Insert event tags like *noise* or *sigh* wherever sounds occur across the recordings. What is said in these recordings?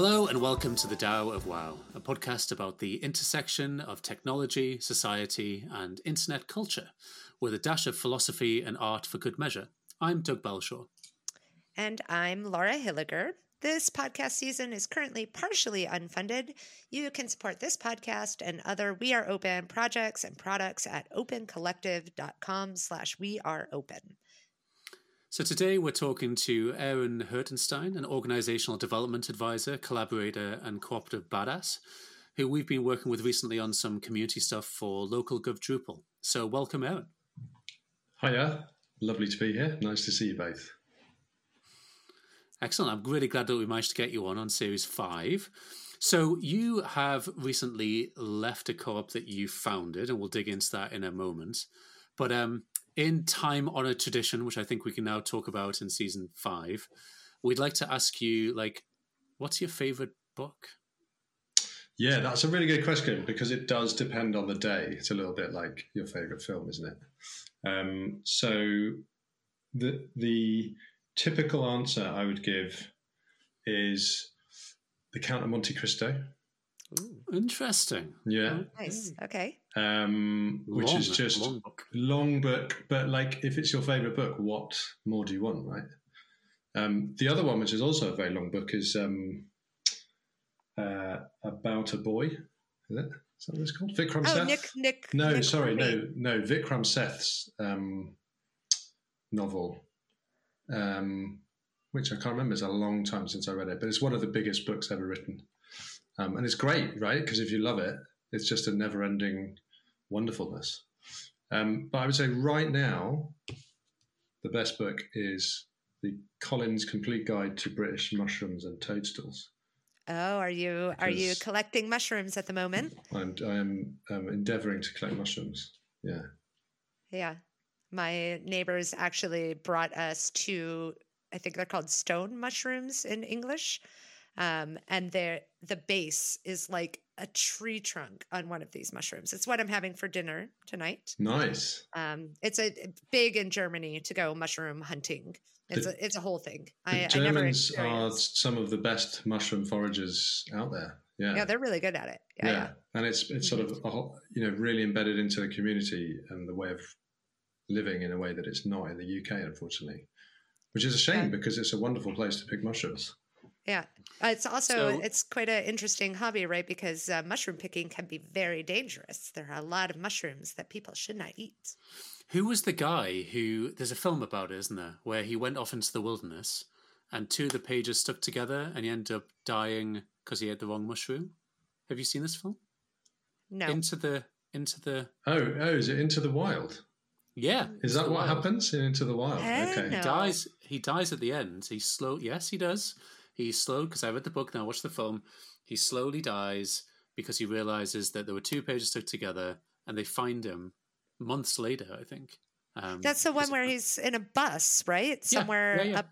Hello and welcome to the Tao of WAO, a podcast about the intersection of technology, society, and internet culture, with a dash of philosophy and art for good measure. I'm Doug Belshaw. And I'm Laura Hilliger. This podcast season is currently partially unfunded. You can support this podcast and other We Are Open projects and products at opencollective.com slash we are open. So today we're talking to Aaron Hertenstein, an organizational development advisor, collaborator, and cooperative badass, who we've been working with recently on some community stuff for local Gov Drupal. So welcome, Aaron. Hiya, lovely to be here. Nice to see you both. Excellent. I'm really glad that we managed to get you on on series five. So you have recently left a co-op that you founded, and we'll dig into that in a moment. But um, in time honored tradition, which I think we can now talk about in season five, we'd like to ask you, like, what's your favorite book? Yeah, that's a really good question because it does depend on the day. It's a little bit like your favorite film, isn't it? Um, so the the typical answer I would give is The Count of Monte Cristo. Ooh, interesting. Yeah. Nice. Okay. Um, which Long- is just long book. long book, but like if it's your favorite book, what more do you want, right? Um, the other one, which is also a very long book, is um, uh, about a boy. Is it? Is that what it's called? Vikram Oh, Seth. Nick, Nick. no, Nick sorry, Hornby. no, no. Vikram Seth's um, novel, um, which I can't remember. It's a long time since I read it, but it's one of the biggest books ever written, um, and it's great, right? Because if you love it, it's just a never-ending wonderfulness. Um, but I would say right now, the best book is the Collins Complete Guide to British Mushrooms and Toadstools. Oh, are you are you collecting mushrooms at the moment? I'm, I am um, endeavouring to collect mushrooms. Yeah. Yeah. My neighbors actually brought us two, I think they're called stone mushrooms in English. Um, and they're, the base is like a tree trunk on one of these mushrooms. It's what I'm having for dinner tonight. Nice. Um, it's a big in Germany to go mushroom hunting. It's The- a, it's a whole thing. The I, I never Germans are some of the best mushroom foragers out there. Yeah. Yeah, they're really good at it. Yeah, yeah. yeah. And it's it's sort of a whole, you know really embedded into the community and the way of living in a way that it's not in the UK, unfortunately. Which is a shame Yeah. because it's a wonderful place to pick mushrooms. Yeah. Uh, It's also So- it's quite an interesting hobby, right? Because uh, mushroom picking can be very dangerous. There are a lot of mushrooms that people should not eat. Who was the guy who? There's a film about it, isn't there, where he went off into the wilderness, and two of the pages stuck together, and he ended up dying because he ate the wrong mushroom. Have you seen this film? No. Into the into the Oh, oh, is it Into the Wild? yeah. Is that what Wild. happens in Into the Wild? Eh, okay. no. He dies. He dies at the end. He's slow. Yes, he does. He's slow because I read the book. Now watch the film. He slowly dies because he realizes that there were two pages stuck together, and they find him months later. I think. Um, That's the one where he's in a bus, right? Somewhere yeah, yeah. up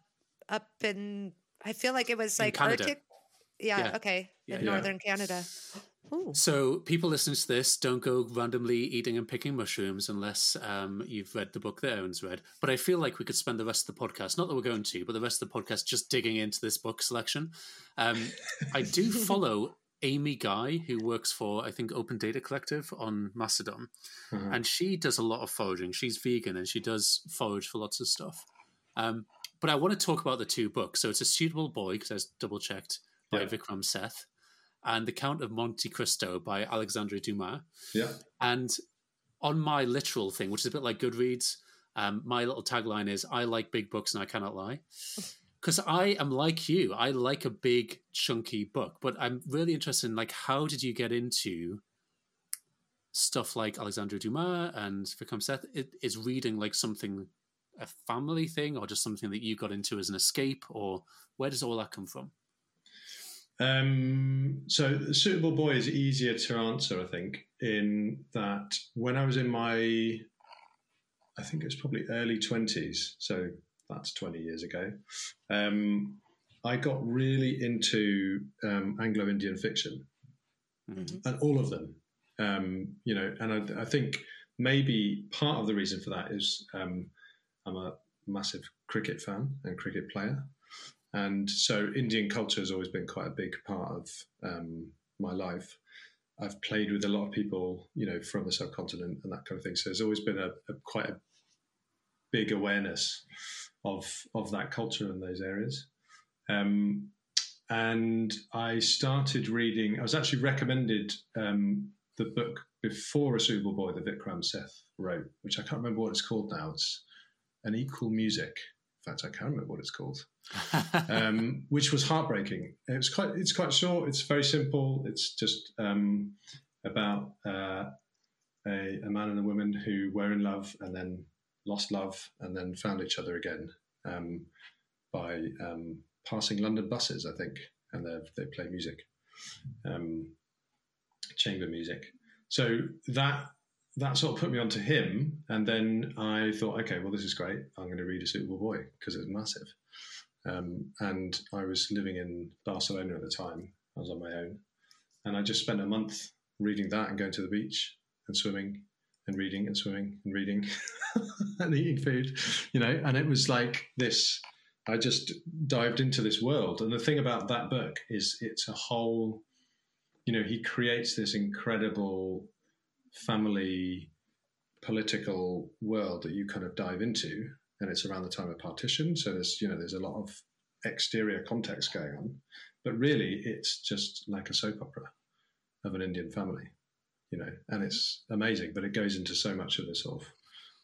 up in I feel like it was like Arctic. Yeah, Yeah. okay. Yeah, in yeah. northern Canada. Ooh. So people listening to this don't go randomly eating and picking mushrooms unless um, you've read the book that Owen's read. But I feel like we could spend the rest of the podcast, not that we're going to, but the rest of the podcast just digging into this book selection. Um, I do *laughs* follow Amy Guy, who works for, I think, Open Data Collective on Mastodon. Uh-huh. And she does a lot of foraging. She's vegan and she does forage for lots of stuff. Um, but I want to talk about the two books. So it's A Suitable Boy, because I was double checked, by Yeah. Vikram Seth, and The Count of Monte Cristo by Alexandre Dumas. Yeah. And on my literal thing, which is a bit like Goodreads, um, my little tagline is I like big books and I cannot lie. *laughs* Because I am like you. I like a big, chunky book. But I'm really interested in like how did you get into stuff like Alexandre Dumas and Vikram Seth? It, is reading like something a family thing or just something that you got into as an escape or where does all that come from? Um, so, the suitable boy is easier to answer, I think, in that when I was in my, I think it was probably early 20s, so that's 20 years ago, um, I got really into um, Anglo Indian fiction Mhm. and all of them. Um, you know, and I, I think maybe part of the reason for that is um, I'm a massive cricket fan and cricket player. And so Indian culture has always been quite a big part of um, my life. I've played with a lot of people, you know, from the subcontinent and that kind of thing. So there's always been a, a quite a big awareness of of that culture in those areas. Um, and I started reading. I was actually recommended um, the book before A Suitable Boy that Vikram Seth wrote, which I can't remember what it's called now. It's An Equal Music. Fact, I can't remember what it's called. um, *laughs* which was heartbreaking. It was quite. It's quite short. It's very simple. It's just um, about uh, a, a, man and a woman who were in love and then lost love and then found each other again um, by um, passing London buses, I think, and they play music, um, chamber music. So that that sort of put me onto him, and then I thought, okay, well, this is great. I'm going to read A Suitable Boy because it's massive. Um, and I was living in Barcelona at the time. I was on my own, and I just spent a month reading that and going to the beach and swimming and reading and swimming and reading *laughs* and eating food, you know. And it was like this. I just dived into this world, and the thing about that book is it's a whole. You know, he creates this incredible family political world that you kind of dive into and it's around the time of partition. So there's you know there's a lot of exterior context going on, but really it's just like a soap opera of an Indian family, you know, and it's amazing. But it goes into so much of the sort of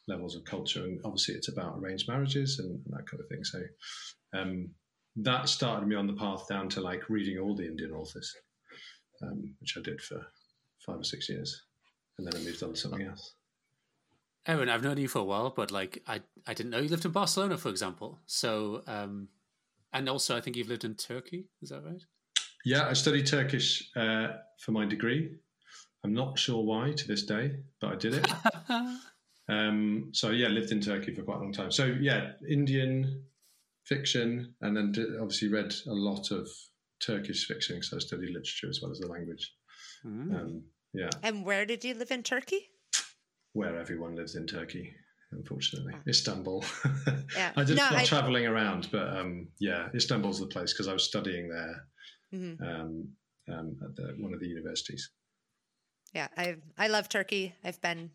levels of culture, and obviously it's about arranged marriages and, and that kind of thing. So um, that started me on the path down to like reading all the Indian authors, um, which I did for five or six years, and then I moved on to something else. Erin, I've known you for a while, but like I, I didn't know you lived in Barcelona, for example. So, um, and also I think you've lived in Turkey. Is that right? Yeah, I studied Turkish uh, for my degree. I'm not sure why to this day, but I did it. *laughs* um, so yeah, lived in Turkey for quite a long time. So yeah, Indian fiction, and then obviously read a lot of Turkish fiction because I studied literature as well as the language. Mm. Um, yeah. And where did you live in Turkey? where everyone lives in Turkey, unfortunately. Istanbul. *laughs* Yeah. I did no, I... traveling around, but um, yeah, Istanbul's the place because I was studying there mm-hmm. um, um, at the, one of the universities. Yeah, I I love Turkey. I've been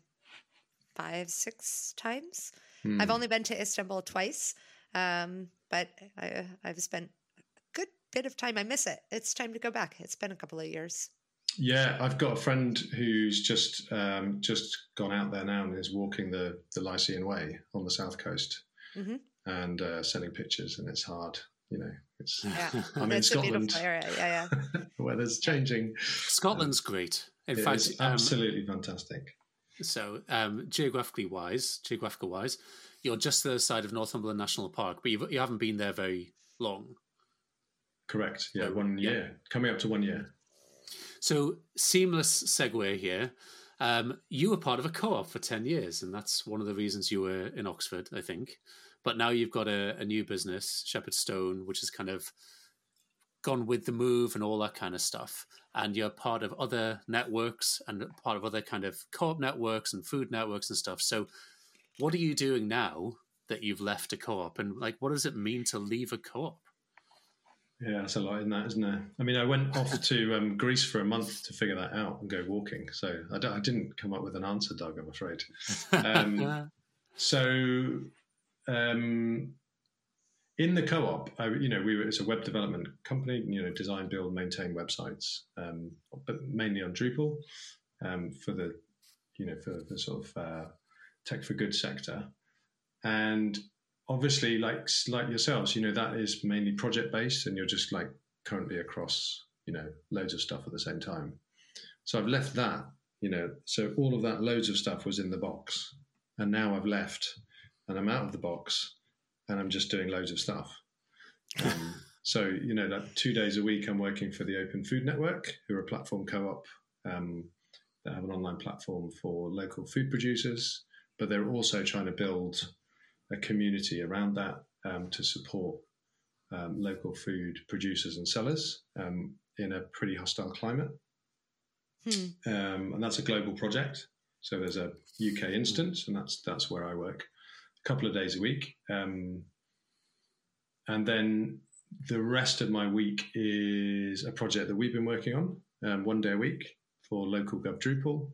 five, six times. Mm. I've only been to Istanbul twice, um, but I, I've spent a good bit of time. I miss it. It's time to go back. It's been a couple of years. Yeah, I've got a friend who's just um, just gone out there now and is walking the the Lycian Way on the south coast mm-hmm. and uh, sending pictures, and it's hard. You know, it's yeah. *laughs* I'm in Scotland. Yeah, yeah. *laughs* Weather's changing. Scotland's great. In it fact, um, absolutely fantastic. So, um, geographically wise, geographical wise, you're just the other side of Northumberland National Park, but you haven't been there very long. Correct. Yeah, one year, yeah. coming up to one year. So, seamless segue here. Um, you were part of a co op for 10 years, and that's one of the reasons you were in Oxford, I think. But now you've got a, a new business, Shepherd Stone, which has kind of gone with the move and all that kind of stuff. And you're part of other networks and part of other kind of co op networks and food networks and stuff. So, what are you doing now that you've left a co op? And like, what does it mean to leave a co op? Yeah, that's a lot in that, isn't there? I mean, I went off to um, Greece for a month to figure that out and go walking. So I, I didn't come up with an answer, Doug. I'm afraid. Um, *laughs* so um, in the co-op, I, you know, we were, it's a web development company. You know, design, build, maintain websites, um, but mainly on Drupal um, for the, you know, for the sort of uh, tech for good sector. And obviously, like like yourselves, you know that is mainly project based, and you're just like currently across you know loads of stuff at the same time. So I've left that, you know, so all of that loads of stuff was in the box, and now I've left, and I'm out of the box, and I'm just doing loads of stuff. *laughs* Um, so you know that two days a week I'm working for the Open Food Network, who are a platform co-op um, that have an online platform for local food producers, but they're also trying to build a community around that um, to support um, local food producers and sellers um, in a pretty hostile climate. Hmm. Um, and that's a global project. So there's a UK instance, and that's that's where I work a couple of days a week. Um, and then the rest of my week is a project that we've been working on, um, one day a week for local Gov Drupal.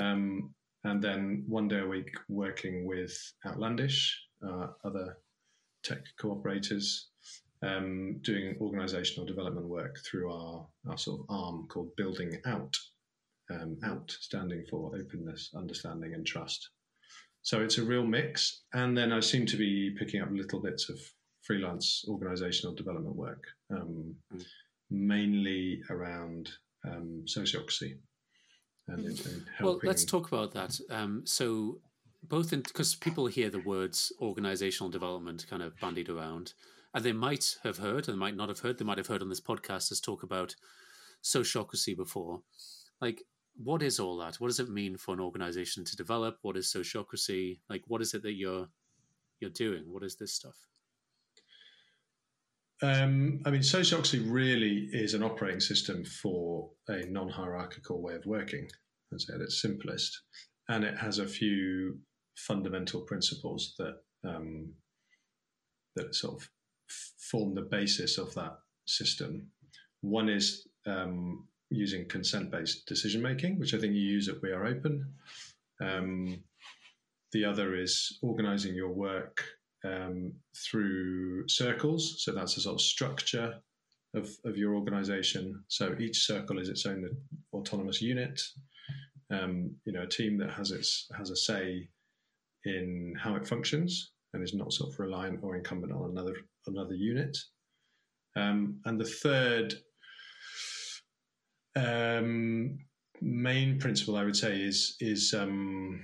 Um, and then one day a week working with Outlandish, uh, other tech cooperators, um, doing organizational development work through our, our sort of arm called Building Out. Um, out standing for openness, understanding, and trust. So it's a real mix. And then I seem to be picking up little bits of freelance organizational development work, um, mm. mainly around um, sociocracy. And, and mm. well, let's talk about that. Um, so, both because people hear the words organizational development kind of bandied around, and they might have heard, and they might not have heard, they might have heard on this podcast us talk about sociocracy before. Like, what is all that? What does it mean for an organization to develop? What is sociocracy? Like, what is it that you're you're doing? What is this stuff? Um, I mean, sociocracy really is an operating system for a non-hierarchical way of working. I'd say at its simplest, and it has a few fundamental principles that um, that sort of form the basis of that system. One is um, using consent-based decision making, which I think you use at We Are Open. Um, the other is organizing your work um, through circles. So that's a sort of structure of, of your organization. So each circle is its own autonomous unit. Um, you know, a team that has its has a say in how it functions and is not sort of reliant or incumbent on another another unit. Um, and the third um, main principle I would say is is um,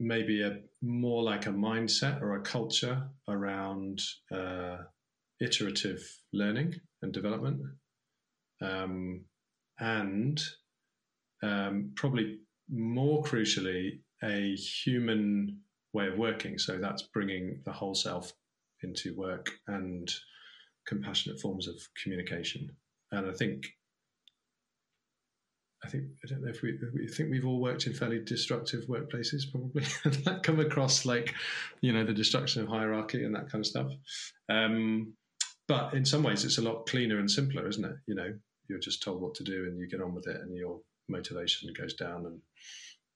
maybe a more like a mindset or a culture around uh, iterative learning and development, um, and um, probably more crucially a human way of working. So that's bringing the whole self into work and compassionate forms of communication. And I think I think I don't know if we, we think we've all worked in fairly destructive workplaces, probably *laughs* that come across like you know the destruction of hierarchy and that kind of stuff. Um, but in some ways, it's a lot cleaner and simpler, isn't it? You know, you're just told what to do and you get on with it, and your motivation goes down and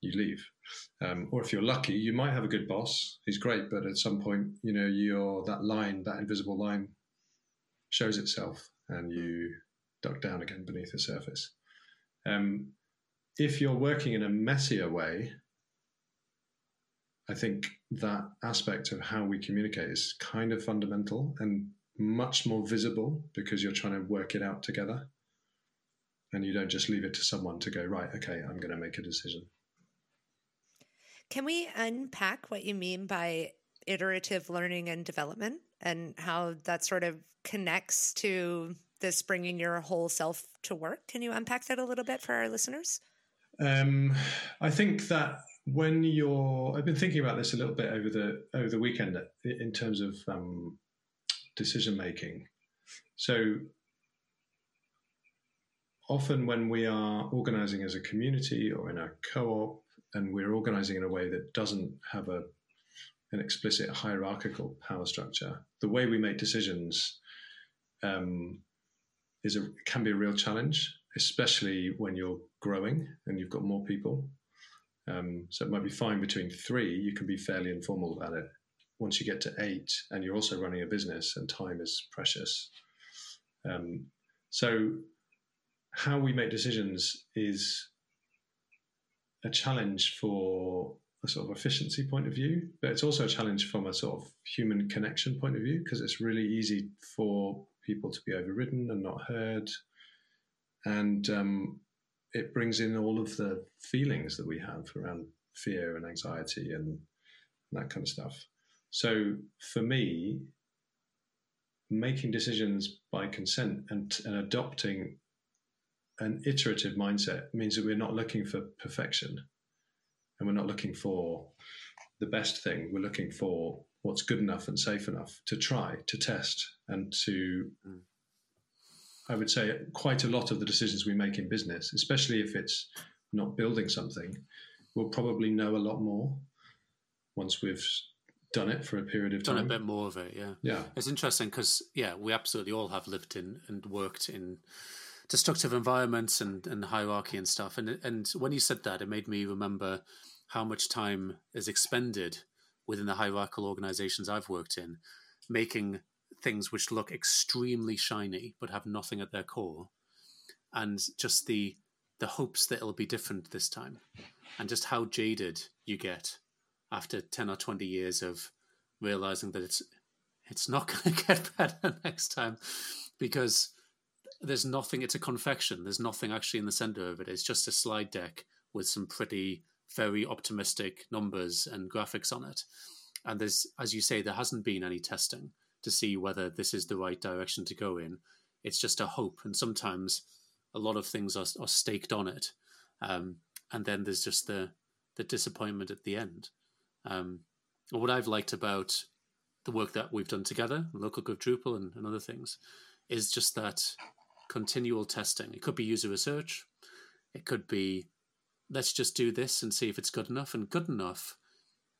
you leave. Um, or if you're lucky, you might have a good boss. He's great, but at some point, you know, your that line, that invisible line, shows itself, and you duck down again beneath the surface. Um, if you're working in a messier way, I think that aspect of how we communicate is kind of fundamental and much more visible because you're trying to work it out together. And you don't just leave it to someone to go, right, okay, I'm going to make a decision. Can we unpack what you mean by iterative learning and development and how that sort of connects to this bringing your whole self to work. Can you unpack that a little bit for our listeners? Um, I think that when you're, I've been thinking about this a little bit over the over the weekend in terms of um, decision making. So often when we are organizing as a community or in a co-op, and we're organizing in a way that doesn't have a an explicit hierarchical power structure, the way we make decisions um, is a can be a real challenge, especially when you're growing and you've got more people. Um, so it might be fine between three. You can be fairly informal about it. Once you get to eight, and you're also running a business, and time is precious. Um, so how we make decisions is a challenge for a sort of efficiency point of view, but it's also a challenge from a sort of human connection point of view because it's really easy for people to be overridden and not heard. And um, it brings in all of the feelings that we have around fear and anxiety and that kind of stuff. So for me, making decisions by consent and, and adopting an iterative mindset means that we're not looking for perfection and we're not looking for the best thing. We're looking for what's good enough and safe enough to try, to test, and to, mm. I would say, quite a lot of the decisions we make in business, especially if it's not building something, we'll probably know a lot more once we've done it for a period of time. Done a bit more of it, yeah. Yeah. It's interesting because, yeah, we absolutely all have lived in and worked in destructive environments and, and hierarchy and stuff. And, and when you said that, it made me remember how much time is expended within the hierarchical organizations I've worked in, making things which look extremely shiny but have nothing at their core. And just the the hopes that it'll be different this time. And just how jaded you get after 10 or 20 years of realizing that it's it's not *laughs* going to get better next time because there's nothing it's a confection there's nothing actually in the center of it it's just a slide deck with some pretty very optimistic numbers and graphics on it. And there's as you say there hasn't been any testing to see whether this is the right direction to go in. It's just a hope. And sometimes a lot of things are, are staked on it. Um, and then there's just the the disappointment at the end. Um, what I've liked about the work that we've done together, local Gov Drupal and, and other things, is just that continual testing. It could be user research. It could be let's just do this and see if it's good enough. And good enough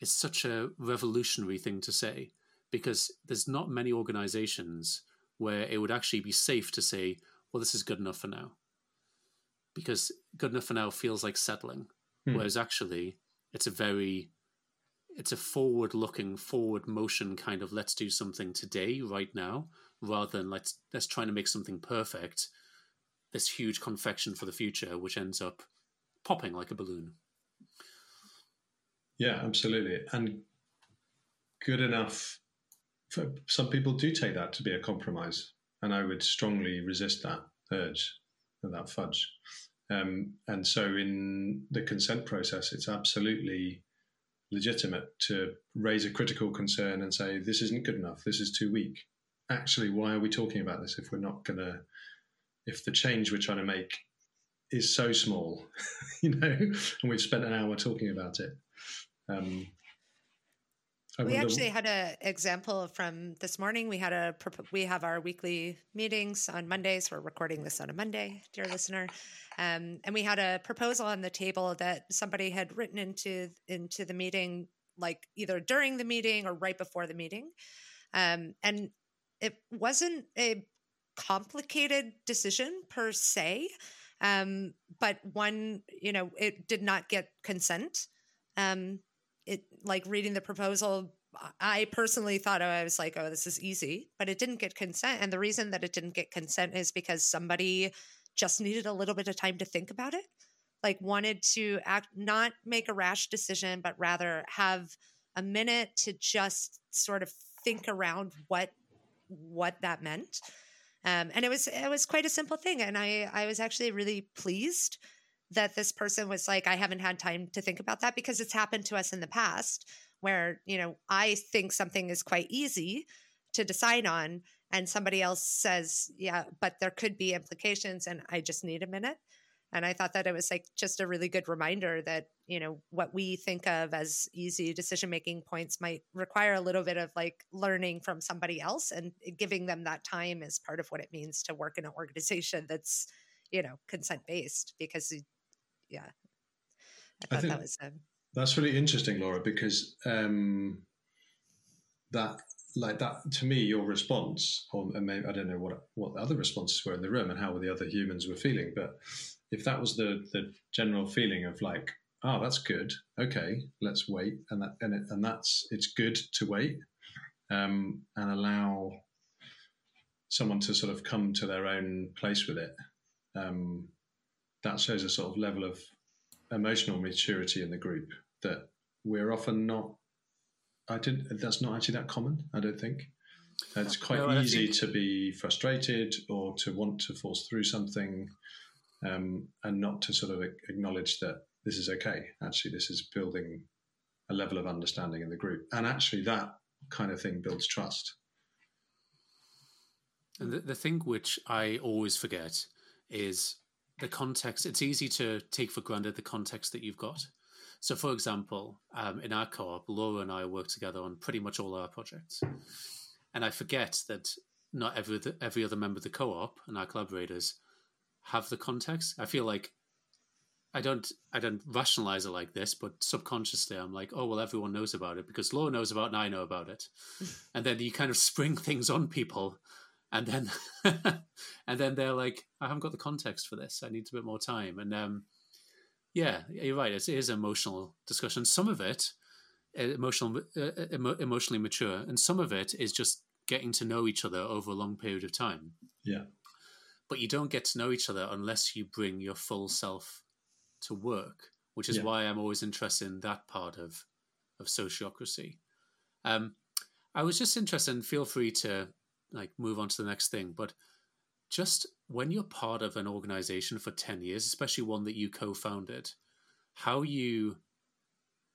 is such a revolutionary thing to say because there's not many organizations where it would actually be safe to say, well, this is good enough for now. Because good enough for now feels like settling. Hmm. Whereas actually, it's a very it's a forward looking forward motion kind of let's do something today right now rather than let's let's try to make something perfect this huge confection for the future which ends up popping like a balloon. Yeah absolutely. And good enough for, some people do take that to be a compromise and i would strongly resist that urge and that fudge. Um, and so in the consent process it's absolutely legitimate to raise a critical concern and say this isn't good enough. This is too weak. Actually why are we talking about this if we're not going to if the change we're trying to make is so small *laughs* you know and we've spent an hour talking about it um, we actually had an example from this morning. We had a we have our weekly meetings on Mondays. We're recording this on a Monday, dear listener, um, and we had a proposal on the table that somebody had written into into the meeting, like either during the meeting or right before the meeting, um, and it wasn't a complicated decision per se, um, but one you know it did not get consent. Um, it like reading the proposal i personally thought oh, i was like oh this is easy but it didn't get consent and the reason that it didn't get consent is because somebody just needed a little bit of time to think about it like wanted to act not make a rash decision but rather have a minute to just sort of think around what what that meant um, and it was it was quite a simple thing and i i was actually really pleased that this person was like, I haven't had time to think about that because it's happened to us in the past where, you know, I think something is quite easy to decide on and somebody else says, yeah, but there could be implications and I just need a minute. And I thought that it was like just a really good reminder that, you know, what we think of as easy decision making points might require a little bit of like learning from somebody else and giving them that time is part of what it means to work in an organization that's, you know, consent based because yeah, I thought I that was. Um, that's really interesting, Laura, because um, that like that to me, your response, or maybe I don't know what what the other responses were in the room and how the other humans were feeling, but if that was the the general feeling of like, oh, that's good, okay, let's wait, and that and it, and that's it's good to wait um, and allow someone to sort of come to their own place with it. Um, that shows a sort of level of emotional maturity in the group that we're often not. I didn't. That's not actually that common. I don't think. It's quite no, easy think... to be frustrated or to want to force through something, um, and not to sort of acknowledge that this is okay. Actually, this is building a level of understanding in the group, and actually that kind of thing builds trust. And the, the thing which I always forget is the context, it's easy to take for granted the context that you've got. So, for example, um, in our co op, Laura and I work together on pretty much all our projects. And I forget that not every, every other member of the co op and our collaborators have the context. I feel like I don't I don't rationalize it like this, but subconsciously I'm like, oh well, everyone knows about it because Laura knows about it and I know about it, *laughs* and then you kind of spring things on people, and then *laughs* and then they're like, I haven't got the context for this. I need a bit more time, and um, yeah, you're right. It is an emotional discussion. Some of it uh, emotional uh, emo- emotionally mature, and some of it is just getting to know each other over a long period of time. Yeah, but you don't get to know each other unless you bring your full self to work, which is yeah. why I'm always interested in that part of of sociocracy. Um, I was just interested, and feel free to like move on to the next thing, but just when you're part of an organization for 10 years, especially one that you co-founded, how you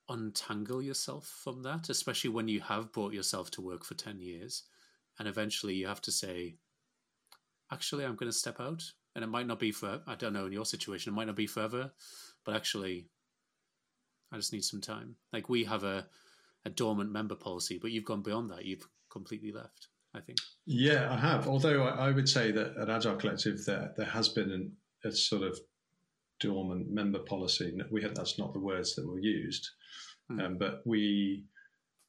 untangle yourself from that, especially when you have brought yourself to work for 10 years and eventually you have to say, actually, I'm going to step out and it might not be for I don't know in your situation it might not be forever, but actually, I just need some time. Like we have a a dormant member policy, but you've gone beyond that. You've completely left. I think. Yeah, I have. Although I, I would say that at Agile Collective there there has been an, a sort of dormant member policy. We had that's not the words that were used, mm. um, but we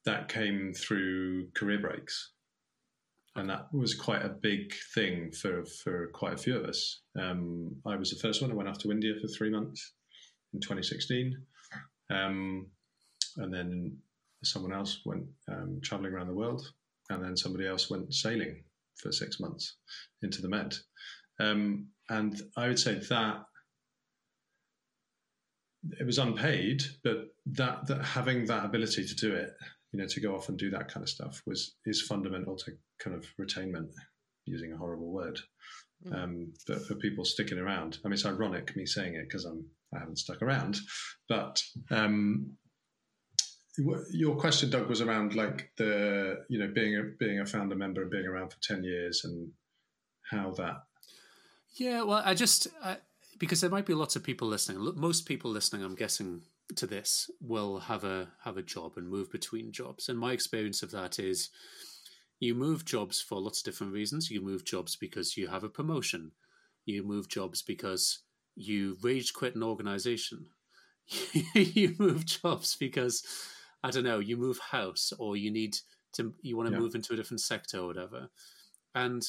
that came through career breaks and that was quite a big thing for for quite a few of us. Um, I was the first one. I went off to India for three months in 2016, um, and then someone else went um, traveling around the world, and then somebody else went sailing for six months into the Med. Um, and I would say that it was unpaid, but that that having that ability to do it you know, to go off and do that kind of stuff was is fundamental to kind of retainment, using a horrible word. Mm. Um, but for people sticking around, I mean, it's ironic me saying it because I'm I haven't stuck around. But um, your question, Doug, was around like the you know being a being a founder member and being around for ten years and how that. Yeah, well, I just I, because there might be lots of people listening. Most people listening, I'm guessing, to this will have a have a job and move between jobs. And my experience of that is you move jobs for lots of different reasons. You move jobs because you have a promotion. You move jobs because you rage quit an organization. *laughs* you move jobs because I don't know, you move house or you need to you want to yeah. move into a different sector or whatever. And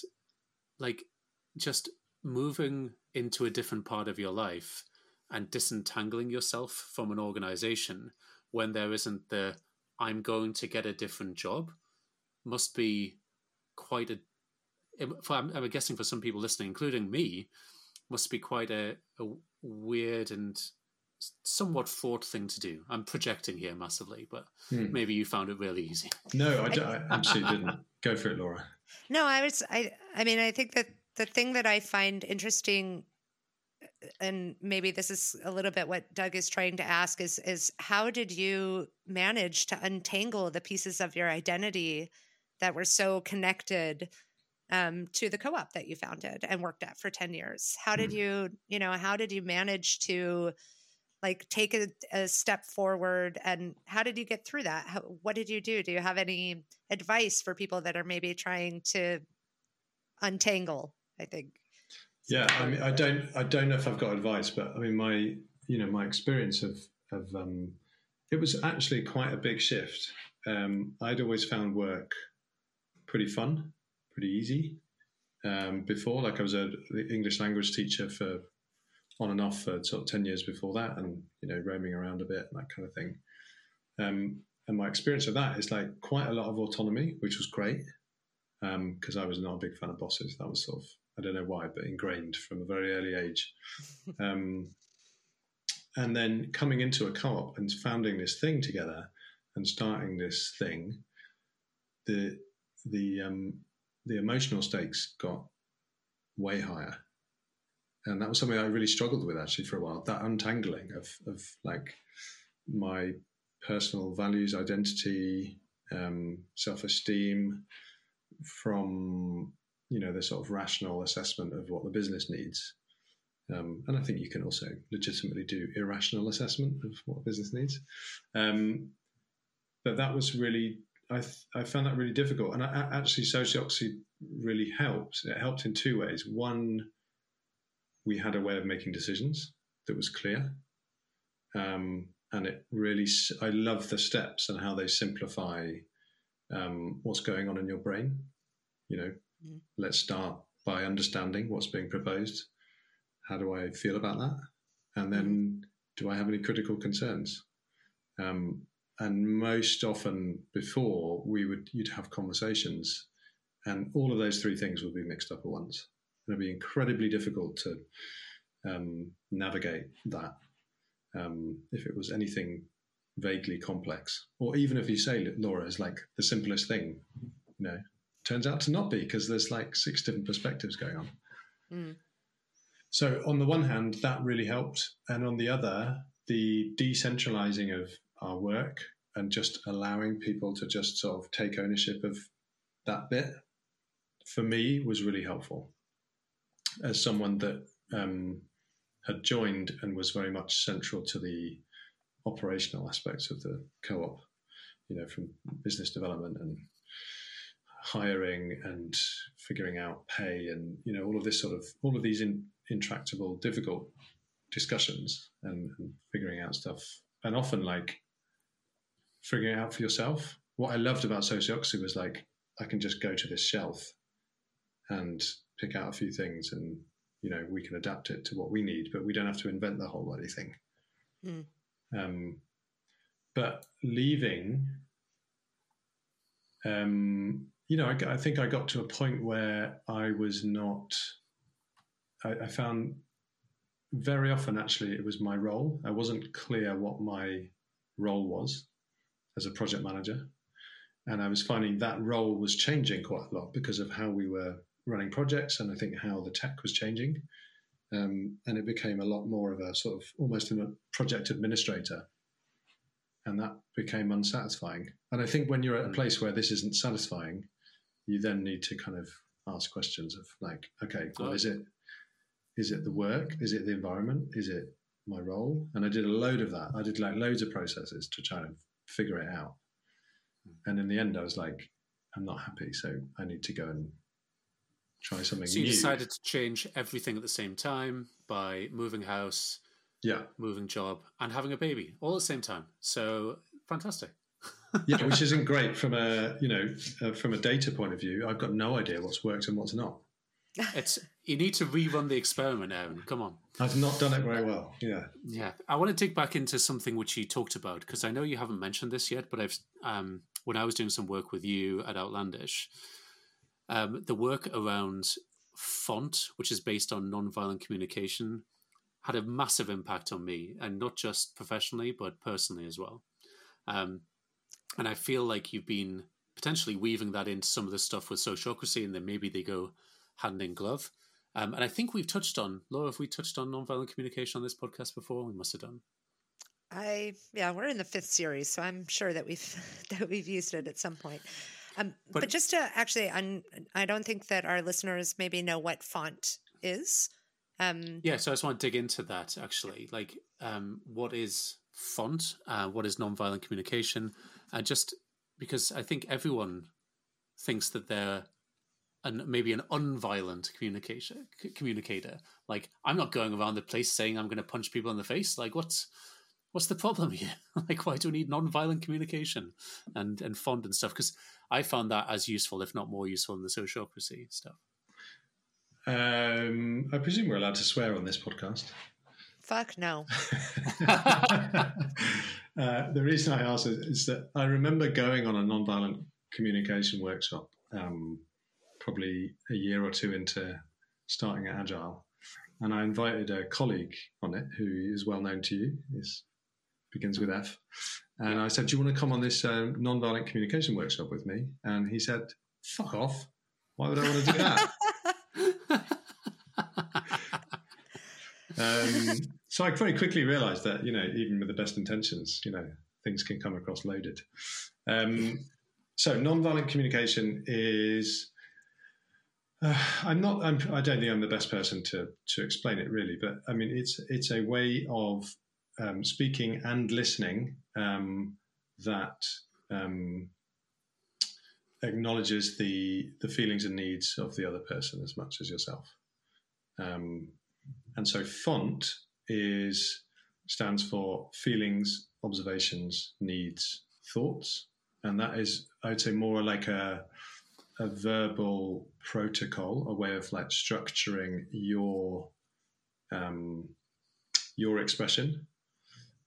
like just moving into a different part of your life and disentangling yourself from an organization when there isn't the I'm going to get a different job must be quite a I'm, I'm guessing for some people listening, including me, must be quite a, a weird and somewhat fraught thing to do. I'm projecting here massively, but hmm. maybe you found it really easy. No, I, I absolutely didn't. Go for it, Laura. No, I was. I. I mean, I think that the thing that I find interesting and maybe this is a little bit what Doug is trying to ask is is how did you manage to untangle the pieces of your identity that were so connected um, to the co-op that you founded and worked at for 10 years? How did mm. you you know how did you manage to like take a, a step forward and how did you get through that? How, what did you do? Do you have any advice for people that are maybe trying to untangle i think yeah, I mean, I don't, I don't know if I've got advice, but I mean, my, you know, my experience of, of, um, it was actually quite a big shift. Um, I'd always found work pretty fun, pretty easy. Um, before, like I was a English language teacher for on and off for sort of ten years before that, and you know, roaming around a bit, and that kind of thing. Um, and my experience of that is like quite a lot of autonomy, which was great because um, I was not a big fan of bosses. That was sort of I don't know why, but ingrained from a very early age. *laughs* Um, and then coming into a co-op and founding this thing together and starting this thing, the the um, the emotional stakes got way higher, and that was something I really struggled with actually for a while. That untangling of of like my personal values, identity, um, self esteem from you know the sort of rational assessment of what the business needs. Um, and I think you can also legitimately do irrational assessment of what business needs. Um, but that was really, I, th- I found that really difficult. And I, actually, Sociocracy really helped. It helped in two ways. One, we had a way of making decisions that was clear. um, and it really I love the steps and how they simplify um, what's going on in your brain. You know, mm. let's start by understanding what's being proposed. How do I feel about that? And then, mm. do I have any critical concerns? Um, and most often before we would you'd have conversations and all of those three things would be mixed up at once it'd be incredibly difficult to um, navigate that um, if it was anything vaguely complex or even if you say laura is like the simplest thing you know turns out to not be because there's like six different perspectives going on mm. so on the one hand that really helped and on the other the decentralizing of our work and just allowing people to just sort of take ownership of that bit for me was really helpful as someone that um, had joined and was very much central to the operational aspects of the co-op you know from business development and hiring and figuring out pay and you know all of this sort of all of these in, intractable difficult discussions and, and figuring out stuff and often like figuring it out for yourself. What I loved about Sociocracy was like I can just go to this shelf and pick out a few things, and you know we can adapt it to what we need, but we don't have to invent the whole bloody thing. Mm. Um, but leaving, um, you know, I, I, think I got to a point where I was not. I, I found very often actually it was my role. I wasn't clear what my role was as a project manager. And I was finding that role was changing quite a lot because of how we were running projects and I think how the tech was changing. Um, and it became a lot more of a sort of almost a project administrator. And that became unsatisfying. And I think when you're at a mm. place where this isn't satisfying, you then need to kind of ask questions of like, okay, well, is it is it the work? Is it the environment? Is it my role? And I did a load of that. I did like loads of processes to try and figure it out. Hmm. And in the end, I was like, I'm not happy, so I need to go and try something. So you new. decided to change everything at the same time by moving house, yeah, moving job, and having a baby all at the same time. So fantastic. Yeah, which isn't great from a you know uh, from a data point of view. I've got no idea what's worked and what's not. It's you need to rerun the experiment, Aaron. Come on. I've not done it very well. Yeah. Yeah. I want to dig back into something which you talked about because I know you haven't mentioned this yet, but I've um, when I was doing some work with you at Outlandish, um, the work around font, which is based on nonviolent communication, had a massive impact on me, and not just professionally but personally as well. Um, and I feel like you've been potentially weaving that into some of the stuff with sociocracy, and then maybe they go hand in glove. Um, and I think we've touched on Laura. Have we touched on nonviolent communication on this podcast before? We must have done. I yeah, we're in the fifth series, so I'm sure that we've *laughs* that we've used it at some point. Um, but, but, just to actually, I'm, I don't think that our listeners maybe know what font is. Um, yeah, so I just want to dig into that actually. Like, um, what is font? Uh, what is nonviolent communication? Uh, just because I think everyone thinks that they're an maybe an unviolent communication communicator. Like I'm not going around the place saying I'm going to punch people in the face. Like what's what's the problem here? *laughs* like why do we need non-violent communication and and font and stuff? Because I found that as useful, if not more useful, in the sociocracy stuff. Um, I presume we're allowed to swear on this podcast. Fuck no. *laughs* uh, the reason I ask is, is, that I remember going on a non-violent communication workshop um, probably a year or two into starting at Agile. And I invited a colleague on it who is well known to you, is begins with F. And I said, Do you want to come on this um, non-violent communication workshop with me? And he said, Fuck off. Why would I want to do that? Um, *laughs* so I very quickly realized that, you know, even with the best intentions, you know, things can come across loaded. Um, so non-violent communication is uh, I'm not. I'm, I do not think I'm the best person to to explain it really, but I mean, it's it's a way of um, speaking and listening um, that um, acknowledges the the feelings and needs of the other person as much as yourself. Um, and so, font is stands for feelings, observations, needs, thoughts. And that is, I would say, more like a, a verbal protocol, a way of like structuring your um, your expression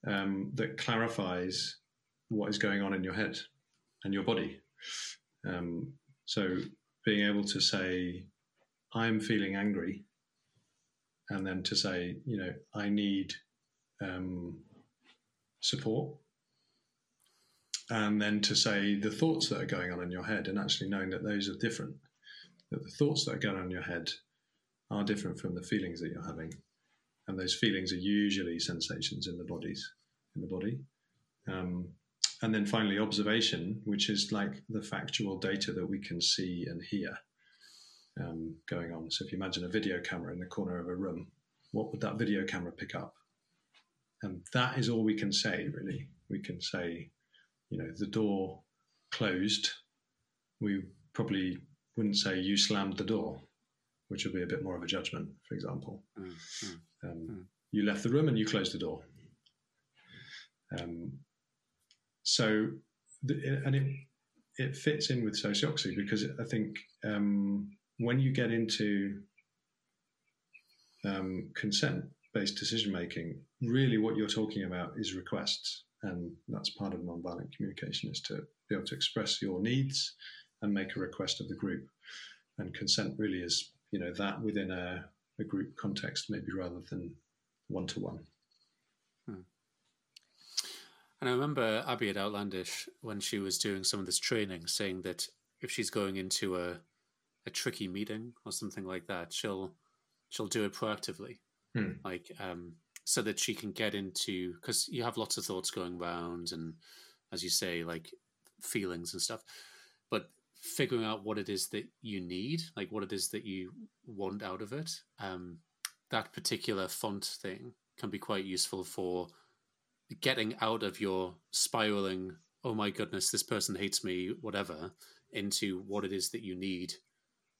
um, that clarifies what is going on in your head and your body. Um, so being able to say, I'm feeling angry, and then to say, you know, I need um, support, and then to say the thoughts that are going on in your head, and actually knowing that those are different, that the thoughts that are going on in your head are different from the feelings that you're having, and those feelings are usually sensations in the bodies, in the body. Um, and then finally, observation, which is like the factual data that we can see and hear um, going on. So if you imagine a video camera in the corner of a room, what would that video camera pick up? And that is all we can say, really. We can say, you know, the door closed. We probably wouldn't say you slammed the door, which would be a bit more of a judgment, for example. Mm-hmm. Um, mm. You left the room and you closed the door. Um, so, the, and it it fits in with sociocracy because I think um, when you get into um, consent based decision making, really what you're talking about is requests. And that's part of nonviolent communication is to be able to express your needs and make a request of the group. And consent really is, you know, that within a, a group context, maybe rather than one to one. And I remember Abby at Outlandish when she was doing some of this training saying that if she's going into a a tricky meeting or something like that, she'll she'll do it proactively, hmm. like um, so that she can get into because you have lots of thoughts going around and as you say, like feelings and stuff, but figuring out what it is that you need, like what it is that you want out of it. Um, that particular font thing can be quite useful for getting out of your spiraling, oh my goodness, this person hates me, whatever, into what it is that you need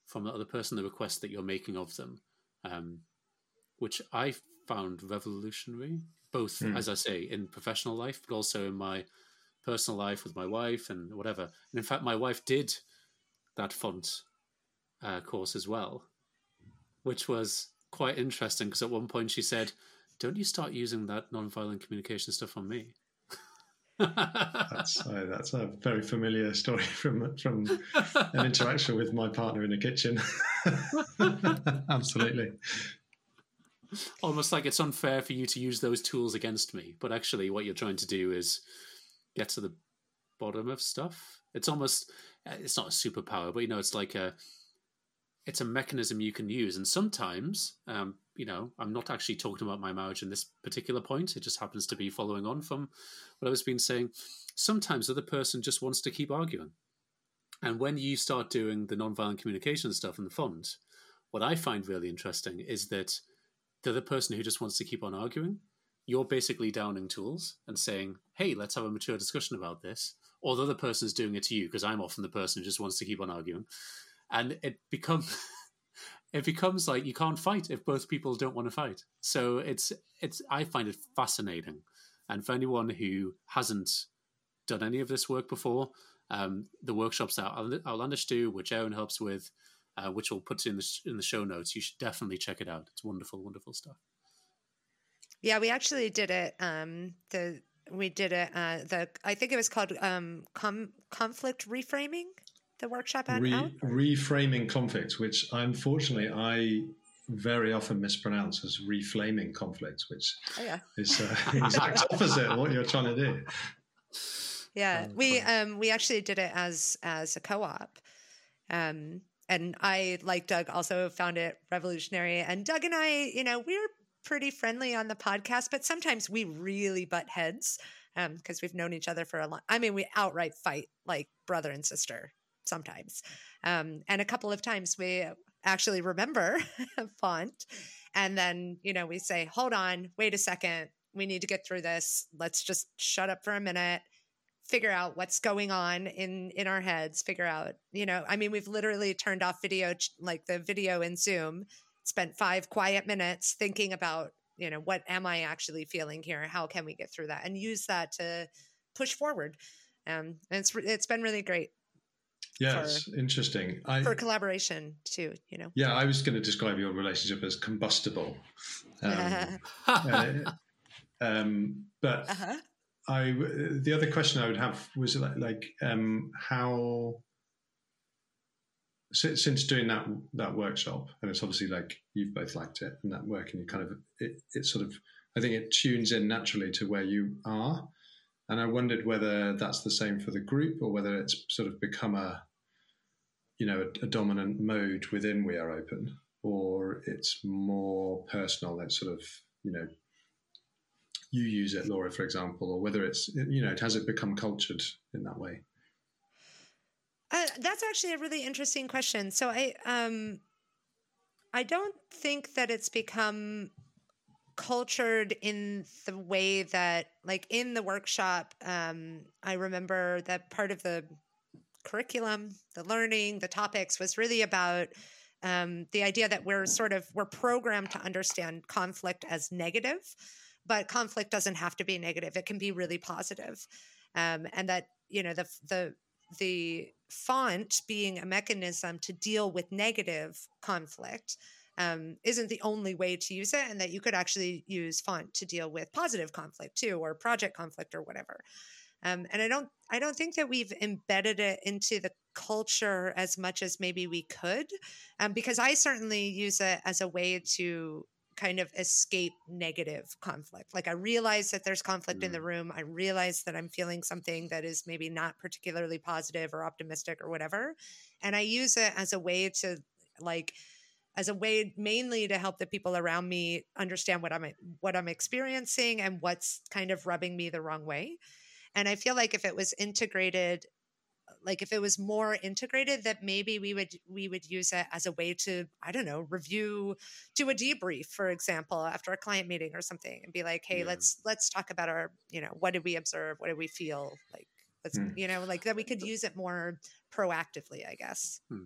from the other person, the request that you're making of them, um, which I found revolutionary, both, mm. as I say, in professional life, but also in my personal life with my wife and whatever. And in fact, my wife did that font uh, course as well, which was quite interesting because at one point she said, don't you start using that non-violent communication stuff on me. That's uh, that's a very familiar story *laughs* from from an interaction with my partner in the kitchen. *laughs* Absolutely. Almost like it's unfair for you to use those tools against me, but actually, what you're trying to do is get to the bottom of stuff. It's almost it's not a superpower, but you know, it's like a it's a mechanism you can use, and sometimes um, you know, I'm not actually talking about my marriage in this particular point. It just happens to be following on from what I was been saying. Sometimes the other person just wants to keep arguing. And when you start doing the nonviolent communication stuff in the font, what I find really interesting is that the other person who just wants to keep on arguing, you're basically downing tools and saying, hey, let's have a mature discussion about this. Or the other person is doing it to you because I'm often the person who just wants to keep on arguing. And it becomes. *laughs* it becomes like you can't fight if both people don't want to fight. So it's it's I find it fascinating, and for anyone who hasn't done any of this work before, um, the workshops that Outlandish do, which Aaron helps with, uh, which we'll put in the in the show notes, you should definitely check it out. It's wonderful, wonderful stuff. Yeah, we actually did it. Um, the we did it. Uh, the I think it was called um, com- conflict reframing the workshop out? Re- reframing conflict, which unfortunately I very often mispronounce as reflaming conflict, which oh, yeah. is uh, *laughs* exact opposite of what you're trying to do. Yeah, um, we um, we actually did it as as a co-op, um, and I like Doug also found it revolutionary. And Doug and I, you know, we're pretty friendly on the podcast, but sometimes we really butt heads because um, we've known each other for a long. I mean, we outright fight like brother and sister sometimes. Um, and a couple of times we actually remember *laughs* font. And then, you know, we say, hold on, wait a second. We need to get through this. Let's just shut up for a minute, figure out what's going on in in our heads, figure out, you know, I mean, we've literally turned off video like the video in Zoom, spent 5 quiet minutes thinking about you know, what am I actually feeling here? How can we get through that? And use that to push forward. Um, and it's it's been really great. Yeah, it's interesting. I, for collaboration too, you know. Yeah, I was going to describe your relationship as combustible. Um, *laughs* uh, um, but uh-huh. I, the other question I would have was like, like um, how since, since doing that that workshop, and it's obviously like you've both liked it and that work, and you kind of it, it sort of I think it tunes in naturally to where you are, and I wondered whether that's the same for the group or whether it's sort of become a you know a, a dominant mode within We Are Open, or it's more personal. It's sort of you know you use it, Laura, for example, or whether it's you know it has it become cultured in that way? Uh, that's actually a really interesting question. So I um, I don't think that it's become cultured in the way that like in the workshop um, i remember that part of the curriculum the learning the topics was really about um, the idea that we're sort of we're programmed to understand conflict as negative but conflict doesn't have to be negative it can be really positive um, and that you know the the the font being a mechanism to deal with negative conflict um, isn't the only way to use it, and that you could actually use font to deal with positive conflict too, or project conflict, or whatever. Um, and I don't, I don't think that we've embedded it into the culture as much as maybe we could, um, because I certainly use it as a way to kind of escape negative conflict. Like I realize that there's conflict mm. in the mm. room. I realize that I'm feeling something that is maybe not particularly positive or optimistic or whatever. And I use it as a way to like as a way mainly to help the people around me understand what I'm what I'm experiencing and what's kind of rubbing me the wrong way. And I feel like if it was integrated like if it was more integrated that maybe we would we would use it as a way to i don't know review do a debrief for example after a client meeting or something and be like hey yeah. let's let's talk about our you know what did we observe what did we feel like let's hmm. you know like that we could use it more proactively i guess hmm.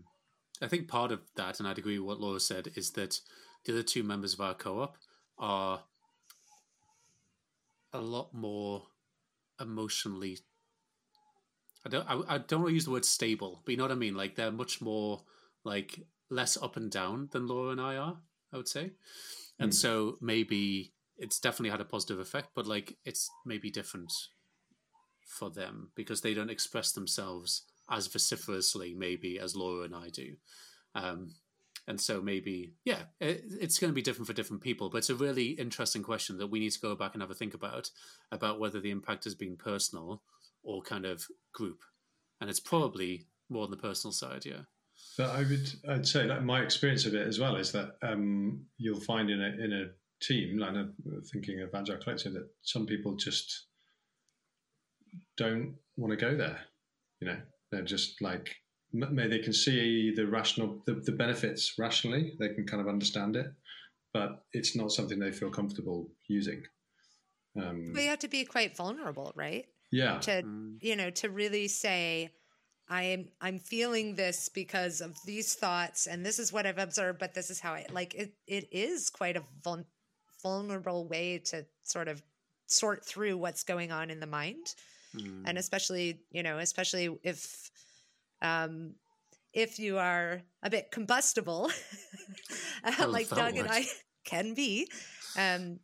i think part of that and i'd agree with what laura said is that the other two members of our co-op are a lot more emotionally I don't I, I don't want to use the word stable, but you know what I mean. Like they're much more like less up and down than Laura and I are. I would say, and mm. so maybe it's definitely had a positive effect, but like it's maybe different for them because they don't express themselves as vociferously maybe as Laura and I do. Um, and so maybe, yeah, it, it's going to be different for different people. But it's a really interesting question that we need to go back and have a think about about whether the impact has been personal or kind of group, and it's probably more on the personal side. Yeah. But I would I'd say that my experience of it as well is that um, you'll find in a in a team, like thinking of Agile Collective, that some people just don't want to go there. You know, they're just like they can see the rational the, the benefits rationally. They can kind of understand it, but it's not something they feel comfortable using. Um, we have to be quite vulnerable, right? yeah to mm. you know to really say i'm i'm feeling this because of these thoughts and this is what i've observed but this is how i like it it is quite a vul- vulnerable way to sort of sort through what's going on in the mind mm. and especially you know especially if um if you are a bit combustible *laughs* like doug and i *laughs* can be um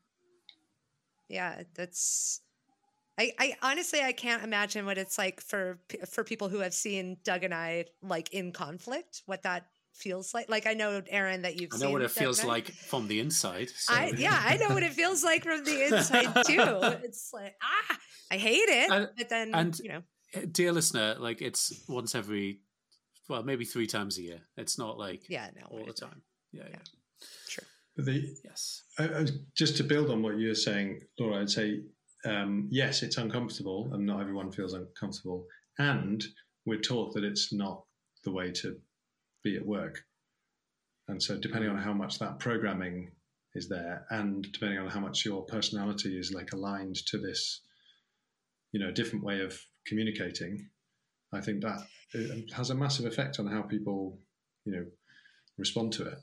yeah that's I, I honestly I can't imagine what it's like for for people who have seen Doug and I like in conflict. What that feels like. Like I know Aaron that you've. I know what it feels like from the inside. So. I yeah, I know what it feels like from the *laughs* inside too. It's like ah, I hate it, and, but then and you know, dear listener, like it's once every, well, maybe three times a year. It's not like yeah, no, all the time. Yeah, yeah, yeah. sure. But the yes, I, I, just to build on what you're saying, Laura, I'd say um, yes, it's uncomfortable, and not everyone feels uncomfortable. And we're taught that it's not the way to be at work. And so, depending on how much that programming is there, and depending on how much your personality is like aligned to this, you know, different way of communicating, I think that has a massive effect on how people, you know, respond to it.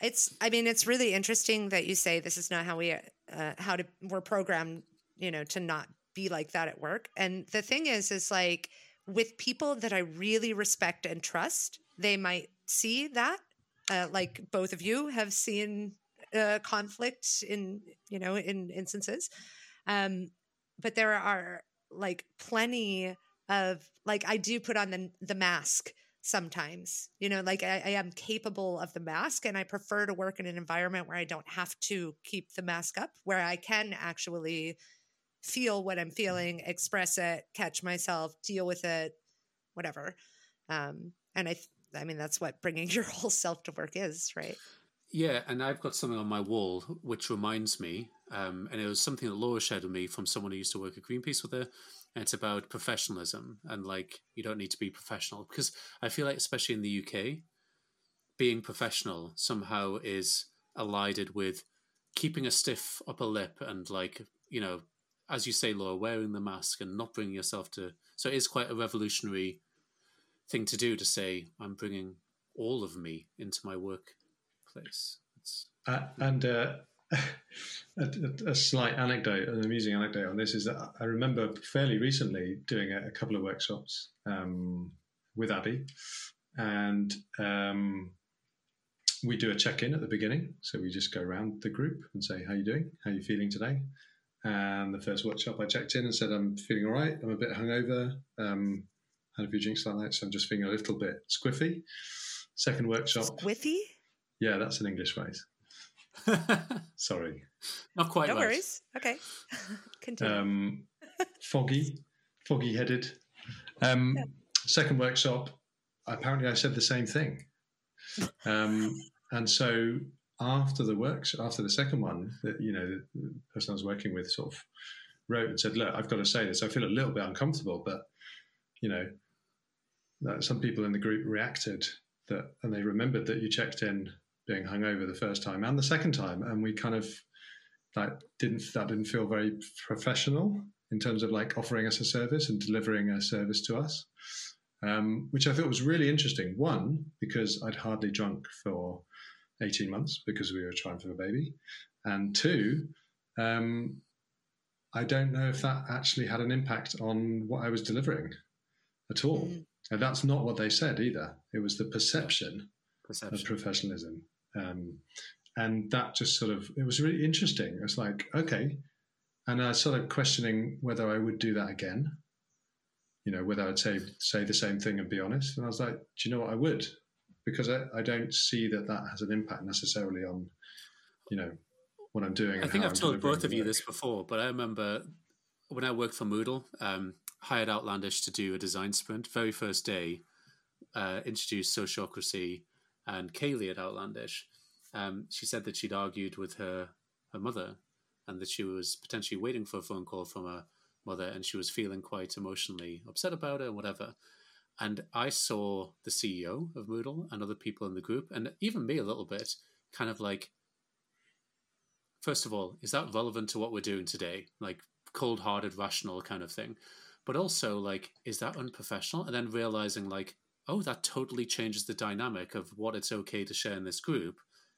It's, I mean, it's really interesting that you say this is not how we, uh, how to, we're programmed, you know, to not be like that at work. And the thing is, is like with people that I really respect and trust, they might see that. Uh, like both of you have seen uh, conflict in, you know, in instances. Um, but there are like plenty of like I do put on the the mask sometimes. You know, like I, I, am capable of the mask and I prefer to work in an environment where I don't have to keep the mask up, where I can actually feel what I'm feeling, express it, catch myself, deal with it, whatever. Um, and I, I mean, that's what bringing *laughs* your whole self to work is, right? Yeah, and I've got something on my wall which reminds me, um, and it was something that Laura shared with me from someone who used to work at Greenpeace with her. And it's about professionalism and like you don't need to be professional because I feel like especially in the UK, being professional somehow is allied with keeping a stiff upper lip and like you know, as you say, Laura, wearing the mask and not bringing yourself to. So it is quite a revolutionary thing to do to say I'm bringing all of me into my workplace. Uh, and uh, *laughs* a, a, slight anecdote, an amusing anecdote on this is that I remember fairly recently doing a, a couple of workshops um, with Abby, and um, we do a check-in at the beginning. So we just go around the group and say, "How you doing? How you feeling today?" And the first workshop, I checked in and said, "I'm feeling all right. I'm a bit hungover. Um, had a few drinks last night, so I'm just feeling a little bit squiffy." Second workshop, squiffy. Yeah, that's an English phrase. *laughs* Sorry. Not quite. No right. worries. Okay. *laughs* Continue. Um, foggy, foggy headed. Um, yeah. Second workshop, apparently I said the same thing. Um, and so after the works, after the second one, that you know, the person I was working with sort of wrote and said, "Look, I've got to say this. I feel a little bit uncomfortable, but you know, that some people in the group reacted that, and they remembered that you checked in being hungover the first time and the second time, and we kind of that didn't that didn't feel very professional in terms of like offering us a service and delivering a service to us, um, which I thought was really interesting. One because I'd hardly drunk for eighteen months because we were trying for a baby, and two. Um, I don't know if that actually had an impact on what I was delivering at all. Mm. And that's not what they said either. It was the perception, perception. of professionalism. Um, and that just sort of, it was really interesting. It was like, okay. And I of questioning whether I would do that again, you know, whether I'd say, say the same thing and be honest. And I was like, do you know what? I would, because I, I don't see that that has an impact necessarily on, you know, what I'm doing. I think I've I'm told both of you this before, but I remember when I worked for Moodle, um, hired Outlandish to do a design sprint. Very first day, uh, introduced sociocracy, and Kaylee at Outlandish, um, she said that she'd argued with her her mother, and that she was potentially waiting for a phone call from her mother, and she was feeling quite emotionally upset about it, whatever. And I saw the CEO of Moodle and other people in the group, and even me a little bit, kind of like, first of all, is that relevant to what we're doing today? Like cold hearted, rational kind of thing. But also, like, is that unprofessional? And then realizing, like, oh, that totally changes the dynamic of what it's okay to share in this group.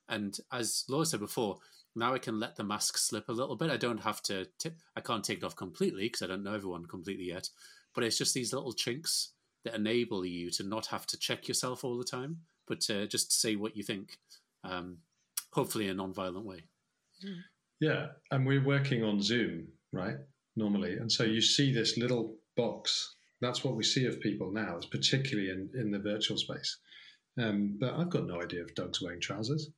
And as Laura said before, now I can let the mask slip a little bit. I don't have to, t- I can't take it off completely because I don't know everyone completely yet. But it's just these little chinks that enable you to not have to check yourself all the time, but to just say what you think, um, hopefully in a non-violent way. Yeah, and we're working on Zoom, right? Normally, and so you see this little box that's what we see of people now, particularly in, in the virtual space. Um, but I've got no idea if Doug's wearing trousers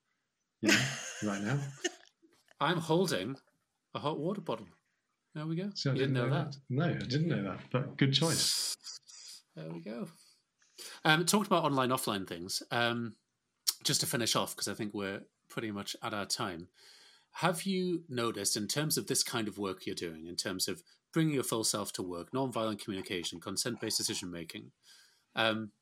you know, *laughs* right now. I'm holding a hot water bottle. There we go. So I didn't, didn't know, know that. that. No, I didn't know that, but good choice. *laughs* There we go. Um, talked about online, offline things. Um, just to finish off, because I think we're pretty much at our time. Have you noticed, in terms of this kind of work you're doing, in terms of bringing your full self to work, non-violent communication, consent-based decision making. Um,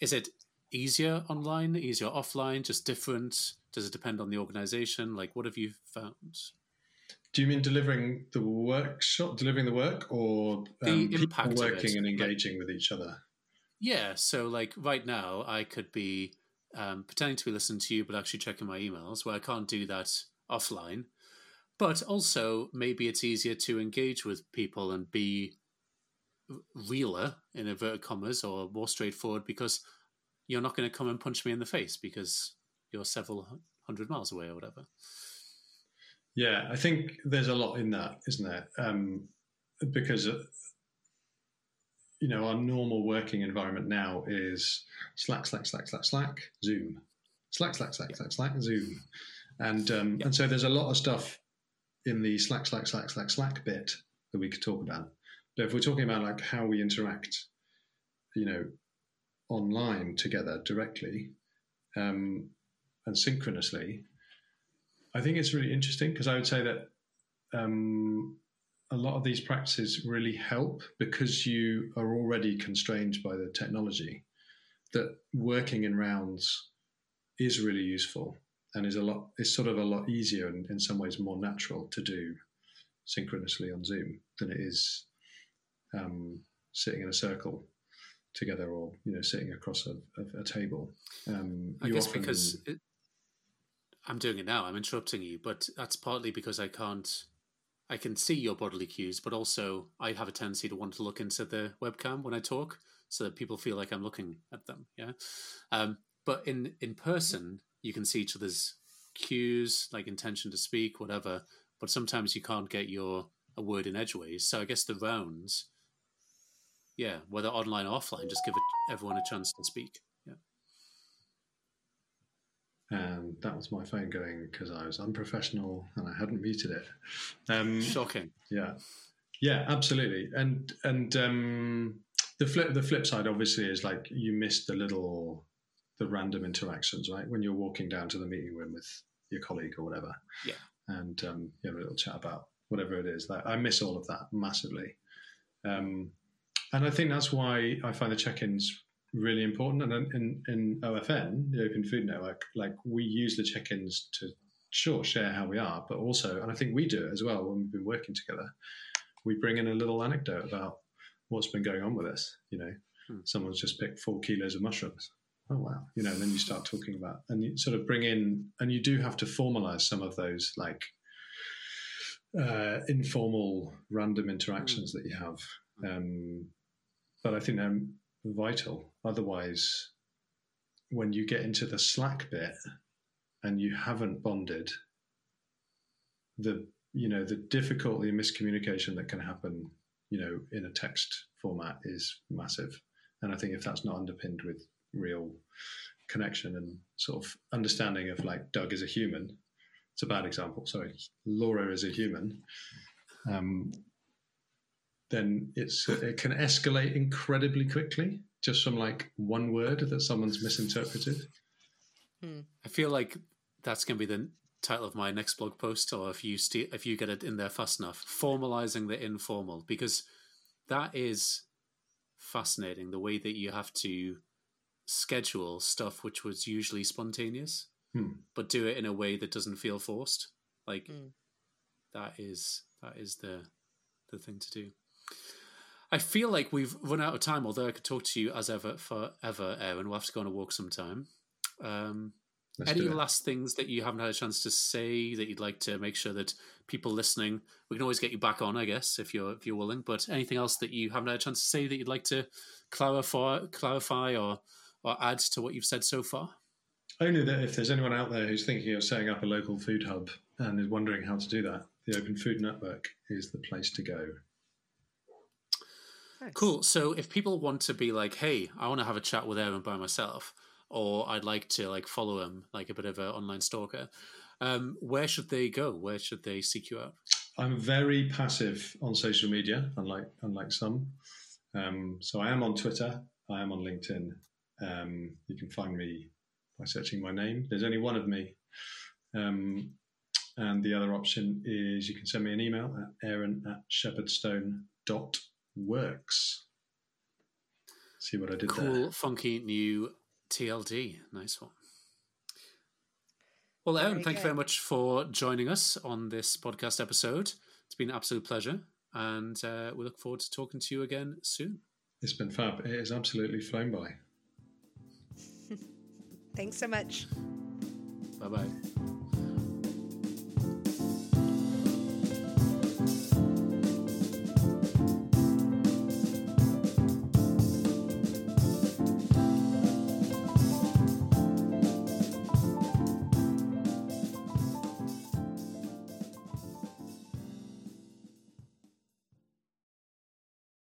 is it easier online, easier offline, just different? Does it depend on the organization? Like, what have you found? Do you mean delivering the workshop, delivering the work, or um, the impact working and engaging like, with each other? Yeah. So, like right now, I could be um, pretending to be listening to you, but actually checking my emails, where I can't do that offline. But also, maybe it's easier to engage with people and be realer, in inverted commas, or more straightforward because you're not going to come and punch me in the face because you're several hundred miles away or whatever. Yeah, I think there's a lot in that, isn't there? Um, because uh, you know our normal working environment now is Slack, Slack, Slack, Slack, Slack, Zoom, Slack, Slack, Slack, Slack, Slack, Zoom, and um, and so there's a lot of stuff in the Slack, Slack, Slack, Slack, Slack bit that we could talk about. But if we're talking about like how we interact, you know, online together directly um, and synchronously, I think it's really interesting because I would say that um, a lot of these practices really help because you are already constrained by the technology. That working in rounds is really useful and is a lot is sort of a lot easier and in some ways more natural to do synchronously on Zoom than it is um, sitting in a circle together or you know sitting across a, a, a table. Um, I guess often... because it, I'm doing it now. I'm interrupting you, but that's partly because I can't. I can see your bodily cues, but also I have a tendency to want to look into the webcam when I talk, so that people feel like I'm looking at them. Yeah, um, but in in person, you can see each other's cues, like intention to speak, whatever. But sometimes you can't get your a word in edgeways. So I guess the rounds, yeah, whether online or offline, just give it, everyone a chance to speak. Yeah. And that was my phone going because I was unprofessional and I hadn't muted it. Um, Shocking. Yeah, yeah, absolutely. And and um, the flip the flip side obviously is like you missed the little the random interactions, right? When you're walking down to the meeting room with your colleague or whatever. Yeah. And um, you have a little chat about whatever it is. Like, I miss all of that massively. Um, and I think that's why I find the check-ins really important. And in, in OFN, the Open Food Network, like we use the check-ins to sure share how we are, but also, and I think we do it as well when we've been working together. We bring in a little anecdote about what's been going on with us. You know, hmm. someone's just picked four kilos of mushrooms oh wow. You know and then you start talking about and you sort of bring in and you do have to formalize some of those like uh, informal random interactions mm. that you have. Um, but i think they're vital. Otherwise when you get into the slack bit and you haven't bonded the you know the difficulty and miscommunication that can happen you know in a text format is massive. And i think if that's not underpinned with real connection and sort of understanding of like Doug is a human. It's a bad example. Sorry, Laura is a human. Um, then it's it can escalate incredibly quickly just from like one word that someone's misinterpreted. Hmm. I feel like that's going to be the title of my next blog post, or if you st- if you get it in there fast enough, formalizing the informal, because that is fascinating. The way that you have to schedule stuff which was usually spontaneous, hmm. but do it in a way that doesn't feel forced. Like hmm. that is that is the the thing to do. I feel like we've run out of time, although I could talk to you as ever forever, Aaron. We'll have to go on a walk sometime. Um, any last things that you haven't had a chance to say that you'd like to make sure that people listening, we can always get you back on, I guess, if you're if you're willing. But anything else that you haven't had a chance to say that you'd like to clarify, clarify, or or add to what you've said so far? Only that if there's anyone out there who's thinking of setting up a local food hub and is wondering how to do that, the Open Food Network is the place to go. Nice. Cool. So if people want to be like, hey, I want to have a chat with Aaron by myself, or I'd like to like follow him like a bit of an online stalker, um, where should they go? Where should they seek you out? I'm very passive on social media, unlike unlike some. Um, so I am on Twitter, I am on LinkedIn, um, you can find me by searching my name. There's only one of me. Um, and the other option is you can send me an email at aaron at shepherdstone.works. See what I did cool, there. Cool, funky new TLD. Nice one. Well, Aaron, very thank good. you very much for joining us on this podcast episode. It's been an absolute pleasure. And uh, we look forward to talking to you again soon. It's been fab. It has absolutely flown by. Thanks so much. Bye bye.